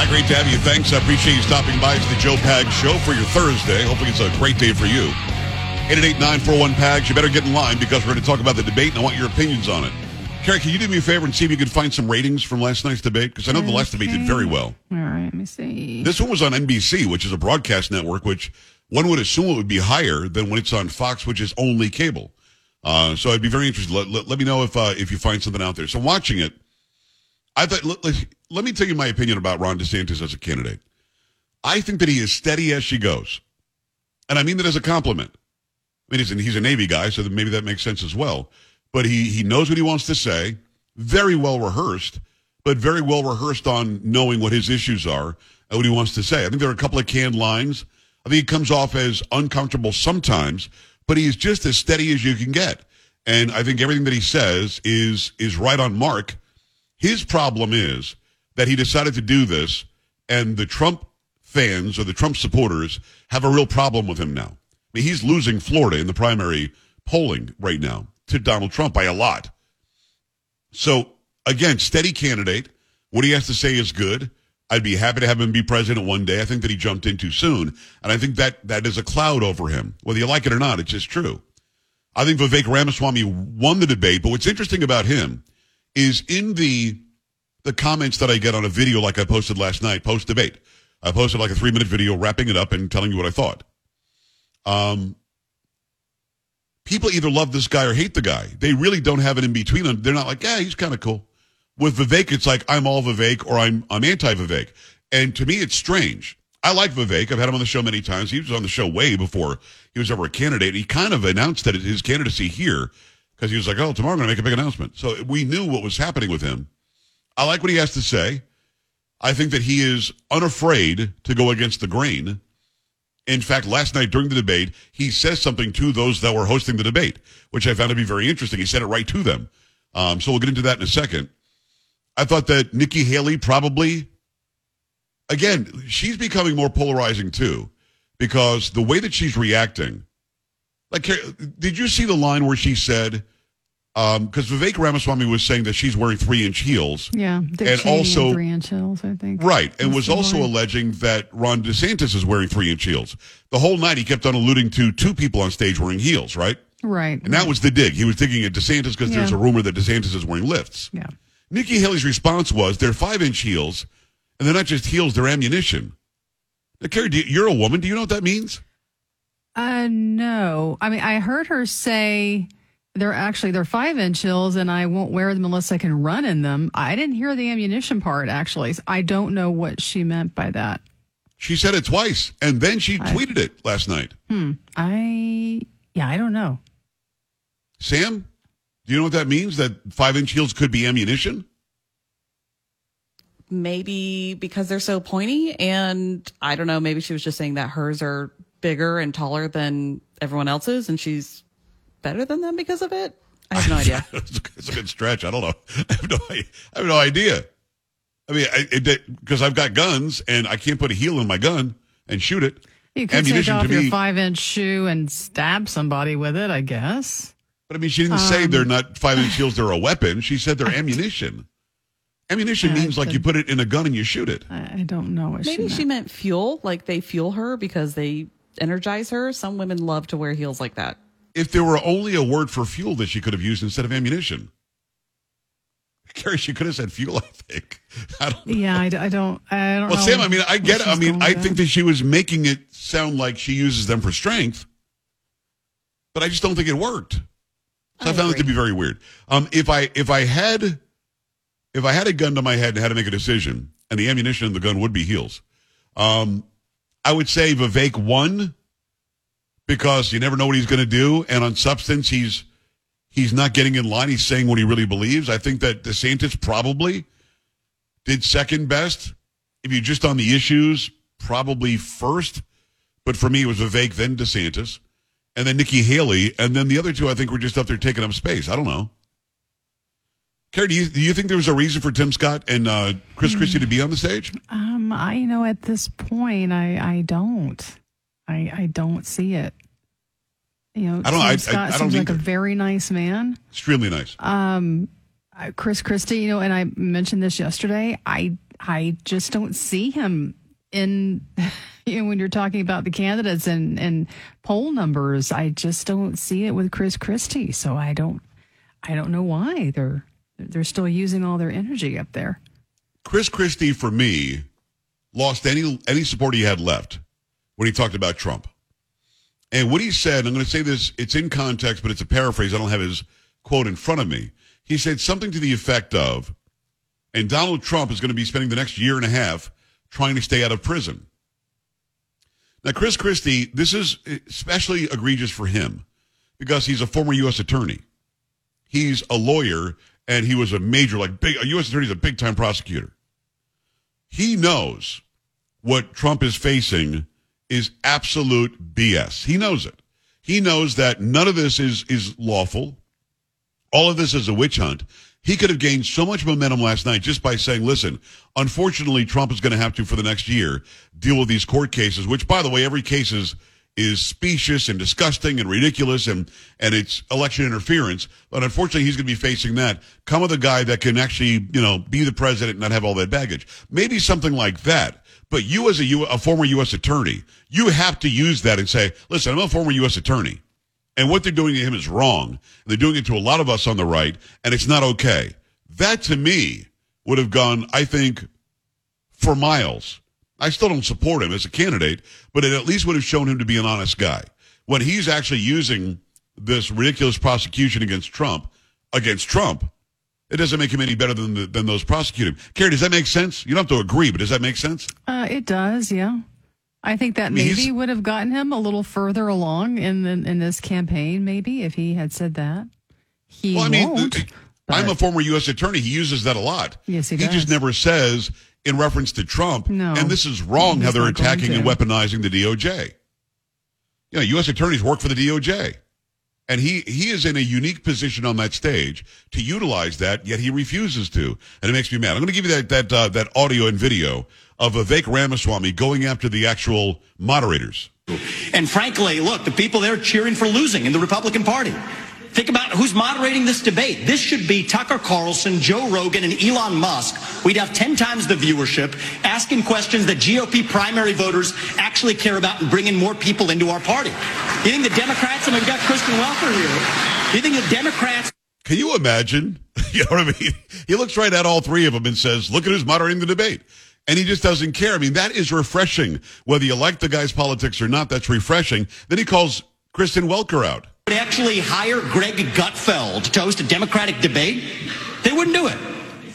Hi, great to have you. Thanks. I appreciate you stopping by. It's the Joe Pags Show for your Thursday. Hopefully, it's a great day for you. 888-941-PAGS. You better get in line because we're going to talk about the debate and I want your opinions on it. Carrie, can you do me a favor and see if you could find some ratings from last night's debate? Because I know the last debate did very well. All right, let me see. This one was on NBC, which is a broadcast network, which one would assume it would be higher than when it's on Fox, which is only cable. Uh, so I'd be very interested. Let, let, let me know if uh, if you find something out there. So watching it, I thought. Let, let, let me tell you my opinion about Ron DeSantis as a candidate. I think that he is steady as she goes, and I mean that as a compliment. I mean, he's, he's a Navy guy, so maybe that makes sense as well. But he he knows what he wants to say, very well rehearsed, but very well rehearsed on knowing what his issues are and what he wants to say. I think there are a couple of canned lines. I think he comes off as uncomfortable sometimes, but he's just as steady as you can get. And I think everything that he says is is right on mark. His problem is that he decided to do this, and the Trump fans or the Trump supporters have a real problem with him now. I mean, he's losing Florida in the primary polling right now to Donald Trump by a lot. So again, steady candidate. What he has to say is good. I'd be happy to have him be president one day. I think that he jumped in too soon, and I think that that is a cloud over him, whether you like it or not. It's just true. I think Vivek Ramaswamy won the debate, but what's interesting about him is in the the comments that I get on a video like I posted last night, post debate. I posted like a three minute video wrapping it up and telling you what I thought. Um, people either love this guy or hate the guy. They really don't have it in between. They're not like, yeah, he's kind of cool. With Vivek, it's like I'm all Vivek or I'm I'm anti Vivek. And to me, it's strange. I like Vivek. I've had him on the show many times. He was on the show way before he was ever a candidate. He kind of announced that his candidacy here because he was like, oh, tomorrow I'm going to make a big announcement. So we knew what was happening with him. I like what he has to say. I think that he is unafraid to go against the grain. In fact, last night during the debate, he says something to those that were hosting the debate, which I found to be very interesting. He said it right to them. Um, so we'll get into that in a second. I thought that Nikki Haley probably, again, she's becoming more polarizing too, because the way that she's reacting. Like, did you see the line where she said, because um, Vivek Ramaswamy was saying that she's wearing three inch heels. Yeah, and also three inch heels, I think. Right, and was also line. alleging that Ron DeSantis is wearing three inch heels. The whole night he kept on alluding to two people on stage wearing heels, right? Right. And that was the dig. He was digging at DeSantis because yeah. there's a rumor that DeSantis is wearing lifts. Yeah. Nikki Haley's response was, "They're five inch heels, and they're not just heels; they're ammunition." Now, Carrie, you're a woman. Do you know what that means? Uh, no. I mean, I heard her say they're actually they're five inch heels, and I won't wear them unless I can run in them. I didn't hear the ammunition part actually. I don't know what she meant by that. She said it twice, and then she I, tweeted it last night. Hmm. I yeah, I don't know. Sam, do you know what that means? That five inch heels could be ammunition? Maybe because they're so pointy, and I don't know. Maybe she was just saying that hers are bigger and taller than everyone else's, and she's better than them because of it? I have no idea. it's a good stretch. I don't know. I have no, I have no idea. I mean, because I've got guns and I can't put a heel in my gun and shoot it. You could Ammunition take off your me, five inch shoe and stab somebody with it, I guess. But I mean, she didn't um, say they're not five inch heels, they're a weapon. She said they're ammunition. Ammunition means like you put it in a gun and you shoot it. I don't know what Maybe she meant. she meant fuel, like they fuel her because they energize her. Some women love to wear heels like that if there were only a word for fuel that she could have used instead of ammunition. Carrie, she could have said fuel. I think. I don't yeah, I, I, don't. I don't. Well, Sam, I mean, I get it. I mean, I think that she was making it sound like she uses them for strength, but I just don't think it worked. So I, I found it to be very weird. Um, if I if I had if I had a gun to my head and had to make a decision, and the ammunition in the gun would be heels, um, I would say Vivek won because you never know what he's going to do. And on substance, he's He's not getting in line. He's saying what he really believes. I think that DeSantis probably did second best. If you're just on the issues, probably first. But for me, it was Vivek, then DeSantis, and then Nikki Haley, and then the other two. I think were just up there taking up space. I don't know. Carrie, do you, do you think there was a reason for Tim Scott and uh, Chris Christie to be on the stage? Um, I you know at this point, I I don't, I I don't see it. You know, I don't- Tim I- I- Scott I don't seems like a very nice man. Extremely nice. Um, Chris Christie, you know, and I mentioned this yesterday. I I just don't see him in. You know, when you're talking about the candidates and and poll numbers, I just don't see it with Chris Christie. So I don't, I don't know why they're they're still using all their energy up there. Chris Christie, for me, lost any any support he had left when he talked about Trump. And what he said, I'm going to say this, it's in context, but it's a paraphrase. I don't have his quote in front of me. He said something to the effect of, and Donald Trump is going to be spending the next year and a half trying to stay out of prison. Now, Chris Christie, this is especially egregious for him because he's a former U.S. attorney. He's a lawyer and he was a major, like big, a U.S. attorney is a big time prosecutor. He knows what Trump is facing is absolute BS. He knows it. He knows that none of this is, is lawful. All of this is a witch hunt. He could have gained so much momentum last night just by saying, listen, unfortunately, Trump is going to have to, for the next year, deal with these court cases, which, by the way, every case is, is specious and disgusting and ridiculous and, and it's election interference. But unfortunately, he's going to be facing that. Come with a guy that can actually, you know, be the president and not have all that baggage. Maybe something like that. But you as a, U, a former U.S. attorney, you have to use that and say, listen, I'm a former U.S. attorney. And what they're doing to him is wrong. They're doing it to a lot of us on the right, and it's not okay. That to me would have gone, I think, for miles. I still don't support him as a candidate, but it at least would have shown him to be an honest guy. When he's actually using this ridiculous prosecution against Trump, against Trump, it doesn't make him any better than the, than those prosecuting. Carrie, does that make sense? You don't have to agree, but does that make sense? Uh, it does, yeah. I think that mean, maybe would have gotten him a little further along in the, in this campaign. Maybe if he had said that, he Well, I mean, won't. th- I'm a former U.S. attorney. He uses that a lot. Yes, he He does. just never says in reference to Trump. No, and this is wrong how they're attacking and weaponizing the DOJ. You know, U.S. attorneys work for the DOJ. And he, he is in a unique position on that stage to utilize that, yet he refuses to. And it makes me mad. I'm going to give you that, that, uh, that audio and video of Vivek Ramaswamy going after the actual moderators. And frankly, look, the people there cheering for losing in the Republican Party. Think about who's moderating this debate. This should be Tucker Carlson, Joe Rogan, and Elon Musk. We'd have 10 times the viewership, asking questions that GOP primary voters actually care about and bringing more people into our party. You think the Democrats, and we've got Kristen Welker here, you think the Democrats Can you imagine? You know what I mean? He looks right at all three of them and says, look at who's moderating the debate. And he just doesn't care. I mean, that is refreshing. Whether you like the guy's politics or not, that's refreshing. Then he calls Kristen Welker out. Would actually hire Greg Gutfeld to host a Democratic debate, they wouldn't do it.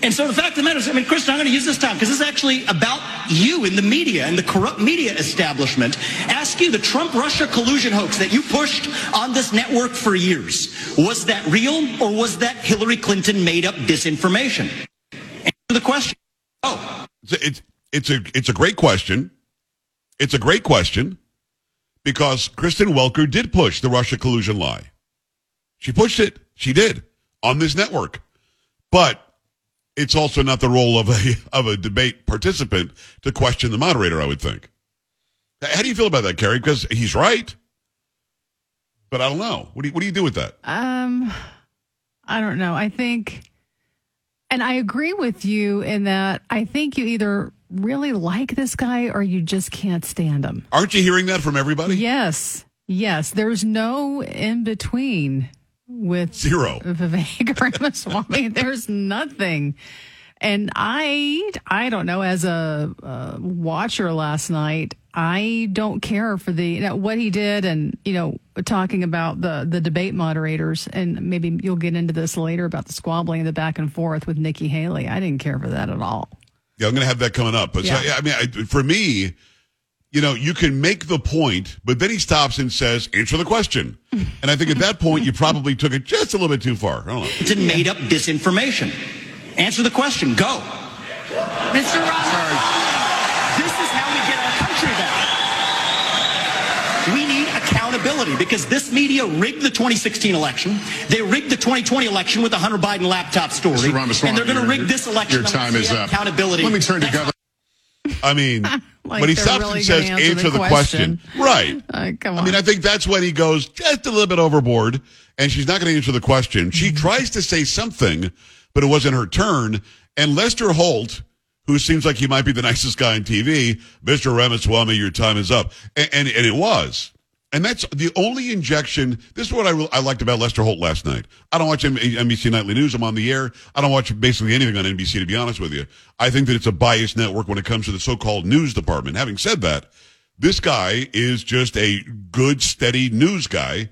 And so the fact of the matter is, I mean, Kristen, I'm going to use this time because this is actually about you in the media and the corrupt media establishment. Ask you the Trump-Russia collusion hoax that you pushed on this network for years. Was that real or was that Hillary Clinton made up disinformation? Answer the question. Oh, It's it's, it's a, it's a great question. It's a great question because Kristen Welker did push the Russia collusion lie. She pushed it. She did on this network. But it's also not the role of a, of a debate participant to question the moderator, I would think. How do you feel about that, Carrie? Because he's right. But I don't know. What do you, what do you do with that? Um, I don't know. I think, and I agree with you in that I think you either really like this guy or you just can't stand him. Aren't you hearing that from everybody? Yes, yes. There's no in between with Zero. Vivek Ramaswamy. There's nothing. And I, I don't know. As a uh, watcher last night, I don't care for the you know, what he did, and you know, talking about the the debate moderators, and maybe you'll get into this later about the squabbling and the back and forth with Nikki Haley. I didn't care for that at all. Yeah, I'm going to have that coming up. But so, Yeah. yeah, I mean, I, for me, you know, you can make the point, but then he stops and says, answer the question. And I think at that point, you probably took it just a little bit too far. I don't know. It's in made up disinformation. Answer the question. Go. Mr. Roberts, this is how we get our country back. We need accountability because this media rigged the 2016 election. They rigged the 2020 election with the Hunter Biden laptop story. Mr. Ramaswamy, and they're going to rig this election. Your time is up. Accountability. Let me turn to Governor. I mean, Like but he stops really and says, answer answer the the question. Right. Uh, come on. I mean, I think that's when he goes just a little bit overboard, and she's not going to answer the question. She Mm-hmm. tries to say something, but it wasn't her turn. And Lester Holt, who seems like he might be the nicest guy on TV, Mr. Ramaswamy, your time is up. And, and, and it was. And that's the only injection. This is what I, re- I liked about Lester Holt last night. I don't watch NBC Nightly News. I'm on the air. I don't watch basically anything on NBC, to be honest with you. I think that it's a biased network when it comes to the so-called news department. Having said that, this guy is just a good, steady news guy.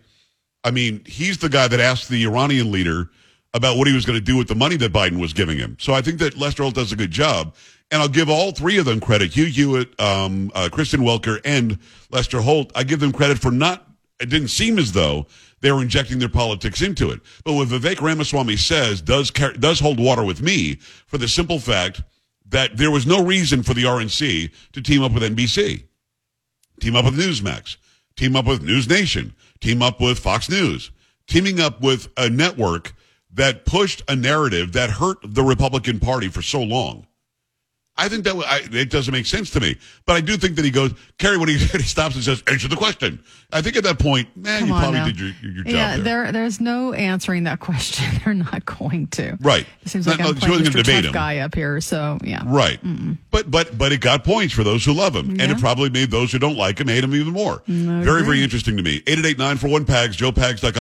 I mean, he's the guy that asked the Iranian leader about what he was going to do with the money that Biden was giving him. So I think that Lester Holt does a good job. And I'll give all three of them credit Hugh Hewitt, um, uh, Kristen Welker, and Lester Holt. I give them credit for not, it didn't seem as though they were injecting their politics into it. But what Vivek Ramaswamy says does, does hold water with me for the simple fact that there was no reason for the RNC to team up with NBC team up with Newsmax, team up with News Nation, team up with Fox News, teaming up with a network that pushed a narrative that hurt the Republican Party for so long. I think that I, it doesn't make sense to me, but I do think that he goes, Carrie, when he, he stops and says, answer the question. I think at that point, man, you probably now. did your, your, job yeah, there. there, there's no answering that question. They're not going to. Right. It seems like no, I'm she playing Mr. debate Tough him. guy up here. So yeah. Right. But but but it got points for those who love him. And it probably made those who don't like him hate him even more. very, very interesting to me. 888 for one Pags, joepags.com.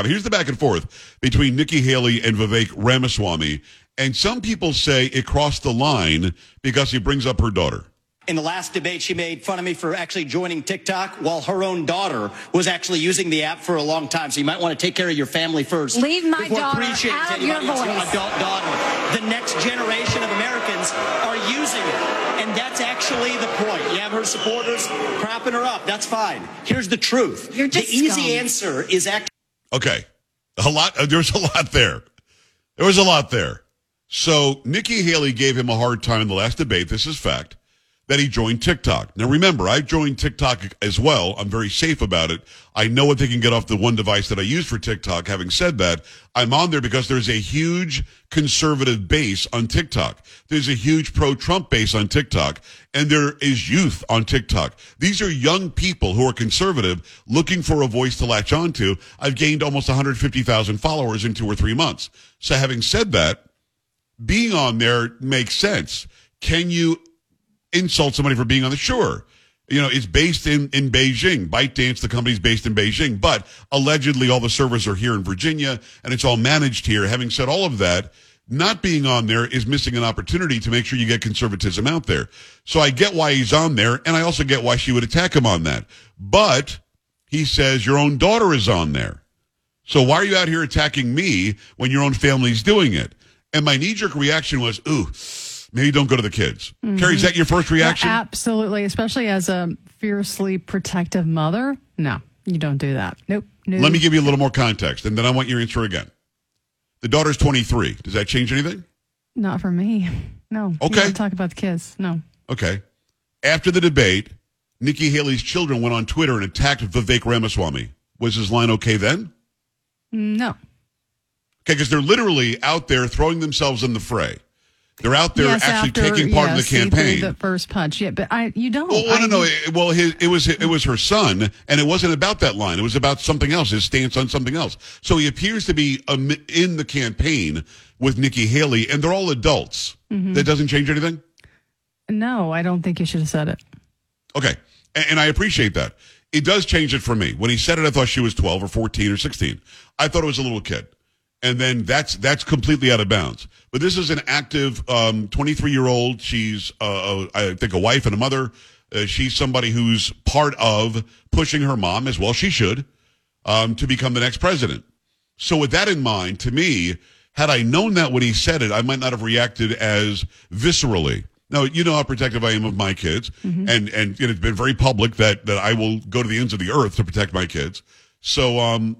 Here's the back and forth between Nikki Haley and Vivek Ramaswamy. And some people say it crossed the line because he brings up her daughter. In the last debate, she made fun of me for actually joining TikTok while her own daughter was actually using the app for a long time. So you might want to take care of your family first. Leave my daughter out of your voice. Adult daughter. The next generation of Americans are using it. And that's actually the point. You have her supporters propping her up. That's fine. Here's the truth. You're just the easy scum. answer is actually Okay. A lot, uh, there's a lot there. There was a lot there. So Nikki Haley gave him a hard time in the last debate. This is fact that he joined TikTok. Now remember, I joined TikTok as well. I'm very safe about it. I know what they can get off the one device that I use for TikTok. Having said that, I'm on there because there's a huge conservative base on TikTok. There's a huge pro-Trump base on TikTok and there is youth on TikTok. These are young people who are conservative looking for a voice to latch onto. I've gained almost 150,000 followers in two or three months. So having said that, being on there makes sense. Can you insult somebody for being on the shore? You know, it's based in, in Beijing. ByteDance, the company's based in Beijing, but allegedly all the servers are here in Virginia and it's all managed here. Having said all of that, not being on there is missing an opportunity to make sure you get conservatism out there. So I get why he's on there and I also get why she would attack him on that. But he says your own daughter is on there. So why are you out here attacking me when your own family's doing it? And my knee jerk reaction was, ooh, maybe don't go to the kids. Carrie, is that your first reaction? Yeah, absolutely, especially as a fiercely protective mother. No, you don't do that. Nope. No. Let me give you a little more context, and then I want your answer again. The daughter's 23. Does that change anything? Not for me. No. Okay. You talk about the kids. No. Okay. After the debate, Nikki Haley's children went on Twitter and attacked Vivek Ramaswamy. Was his line okay then? No. Okay, because they're literally out there throwing themselves in the fray. They're out there yes, actually after, taking part yes, in the campaign. The first punch. Yeah, but I, you don't. Well, I, no, no, It, well, his, it was it was her son, and it wasn't about that line. It was about something else. His stance on something else. So he appears to be um, in the campaign with Nikki Haley, and they're all adults. Mm-hmm. That doesn't change anything. No, I don't think you should have said it. Okay, and, and I appreciate that. it does change it for me. When he said it, I thought she was 12 or 14 or 16. I thought it was a little kid. And then that's that's completely out of bounds. But this is an active 23 year old. She's, uh, I think, a wife and a mother. Uh, she's somebody who's part of pushing her mom, as well she should, um, to become the next president. So with that in mind, to me, had I known that when he said it, I might not have reacted as viscerally. Now, you know how protective I am of my kids, and and it's been very public that that I will go to the ends of the earth to protect my kids. So, um,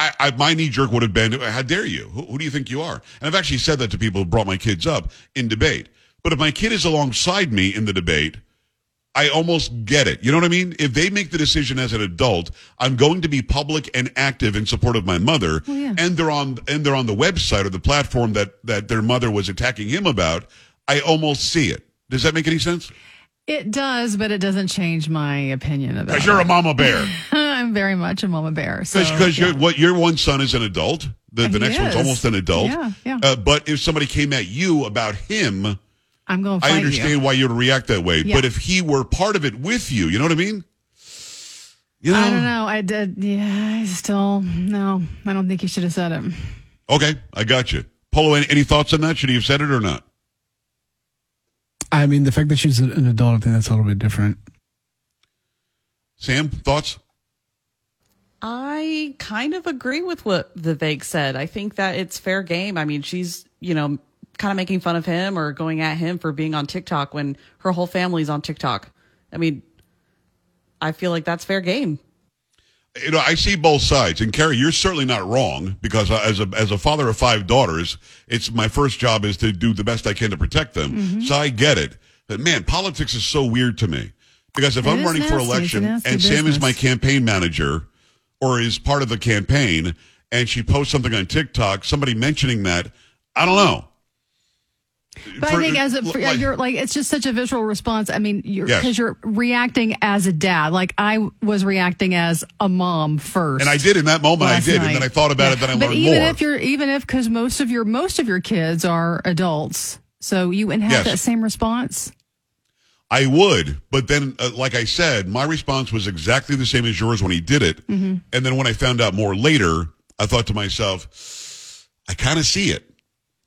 I, I my knee jerk would have been, "How dare you? Who, who do you think you are?" And I've actually said that to people who brought my kids up in debate. But if my kid is alongside me in the debate, I almost get it. You know what I mean? If they make the decision as an adult, I'm going to be public and active in support of my mother, oh, yeah. and they're on and they're on the website or the platform that that their mother was attacking him about. I almost see it. Does that make any sense? It does, but it doesn't change my opinion about Because you're a mama bear. I'm very much a mama bear. So, Because yeah. your what your one son is an adult. The, the He next one's almost an adult. Yeah, yeah. Uh, but if somebody came at you about him, I'm going I understand you. why you would react that way. Yeah. But if he were part of it with you, you know what I mean? You know? I don't know. I did. Yeah, I still no. I don't think you should have said it. Okay, I got you. Polo, any, any thoughts on that? Should he have said it or not? I mean, the fact that she's an adult, I think that's a little bit different. Sam, thoughts? I kind of agree with what Vivek said. I think that it's fair game. I mean, she's, you know, kind of making fun of him or going at him for being on TikTok when her whole family's on TikTok. I mean, I feel like that's fair game. You know, I see both sides, and Carrie, you're certainly not wrong because uh, as a as a father of five daughters, it's my first job is to do the best I can to protect them. Mm-hmm. So I get it, but man, politics is so weird to me because if It I'm running for nasty. A election and Sam is my campaign manager or is part of the campaign, and she posts something on TikTok, somebody mentioning that, I don't know. But For- I think as a, for, like- you're like it's just such a visual response. I mean, you're Yes. because you're reacting as a dad. Like I was reacting as a mom first. And I did in that moment. I did, and then. I thought about Yeah. it. Then I but learned even more. if you're even if because most of your most of your kids are adults, so you wouldn't have Yes. that same response. I would, but then, uh, like I said, my response was exactly the same as yours when he did it. Mm-hmm. And then when I found out more later, I thought to myself, I kind of see it.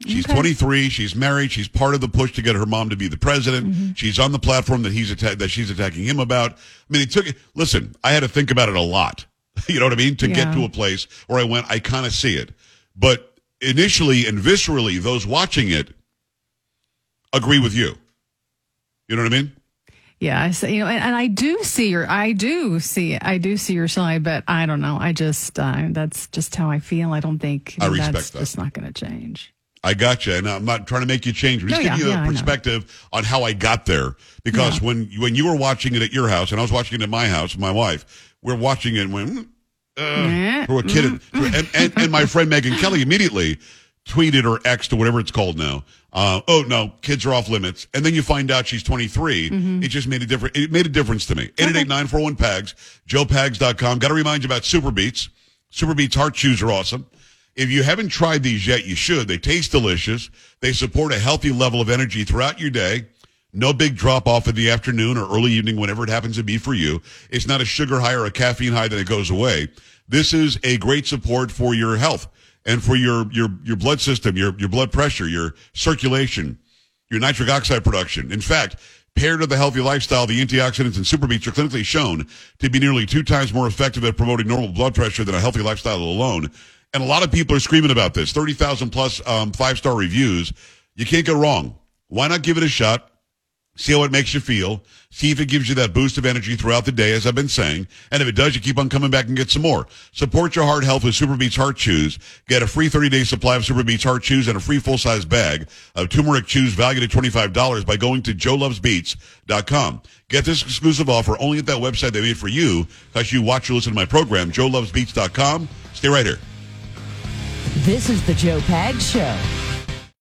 She's 23. She's married. She's part of the push to get her mom to be the president. Mm-hmm. She's on the platform that he's atta- that she's attacking him about. I mean, it took. It listen, I had to think about it a lot. You know what I mean? To get to a place where I went, I kind of see it. But initially and viscerally, those watching it agree with you. You know what I mean? Yeah, I say, you know, and, and I do see your, I do see, I do see your side, but I don't know. I just, uh, that's just how I feel. I don't think I respect that's that. just not going to change. I got you, and I'm not trying to make you change. I'm just No, giving yeah, you yeah, a know. perspective on how I got there. Because Yeah. when when you were watching it at your house, and I was watching it at my house with my wife, we're watching it and went, "Mm, uh, for a kid, and, and, and my friend Megyn Kelly immediately tweeted or X'd or whatever it's called now. Uh, oh no, kids are off limits. And then you find out she's 23. Mm-hmm. It just made a difference. It made a difference to me. 888 PAGS, joepags.com. Got to remind you about SuperBeets. Super Beats heart chews are awesome. If you haven't tried these yet, you should. They taste delicious. They support a healthy level of energy throughout your day. No big drop off in the afternoon or early evening, whenever it happens to be for you. It's not a sugar high or a caffeine high that it goes away. This is a great support for your health and for your, your, your blood system, your, your blood pressure, your circulation, your nitric oxide production. In fact, paired with a healthy lifestyle, the antioxidants in SuperBeets are clinically shown to be nearly two times more effective at promoting normal blood pressure than a healthy lifestyle alone. And a lot of people are screaming about this. 30,000 plus um, five star reviews. You can't go wrong. Why not give it a shot? See how it makes you feel. See if it gives you that boost of energy throughout the day, as I've been saying. And if it does, you keep on coming back and get some more. Support your heart health with SuperBeets Heart Chews. Get a free 30-day supply of SuperBeets Heart Chews and a free full-size bag of turmeric chews valued at $25 by going to joelovesbeets.com. Get this exclusive offer only at that website they made for you because you watch or listen to my program, joelovesbeets.com. Stay right here. This is the Joe Pag Show.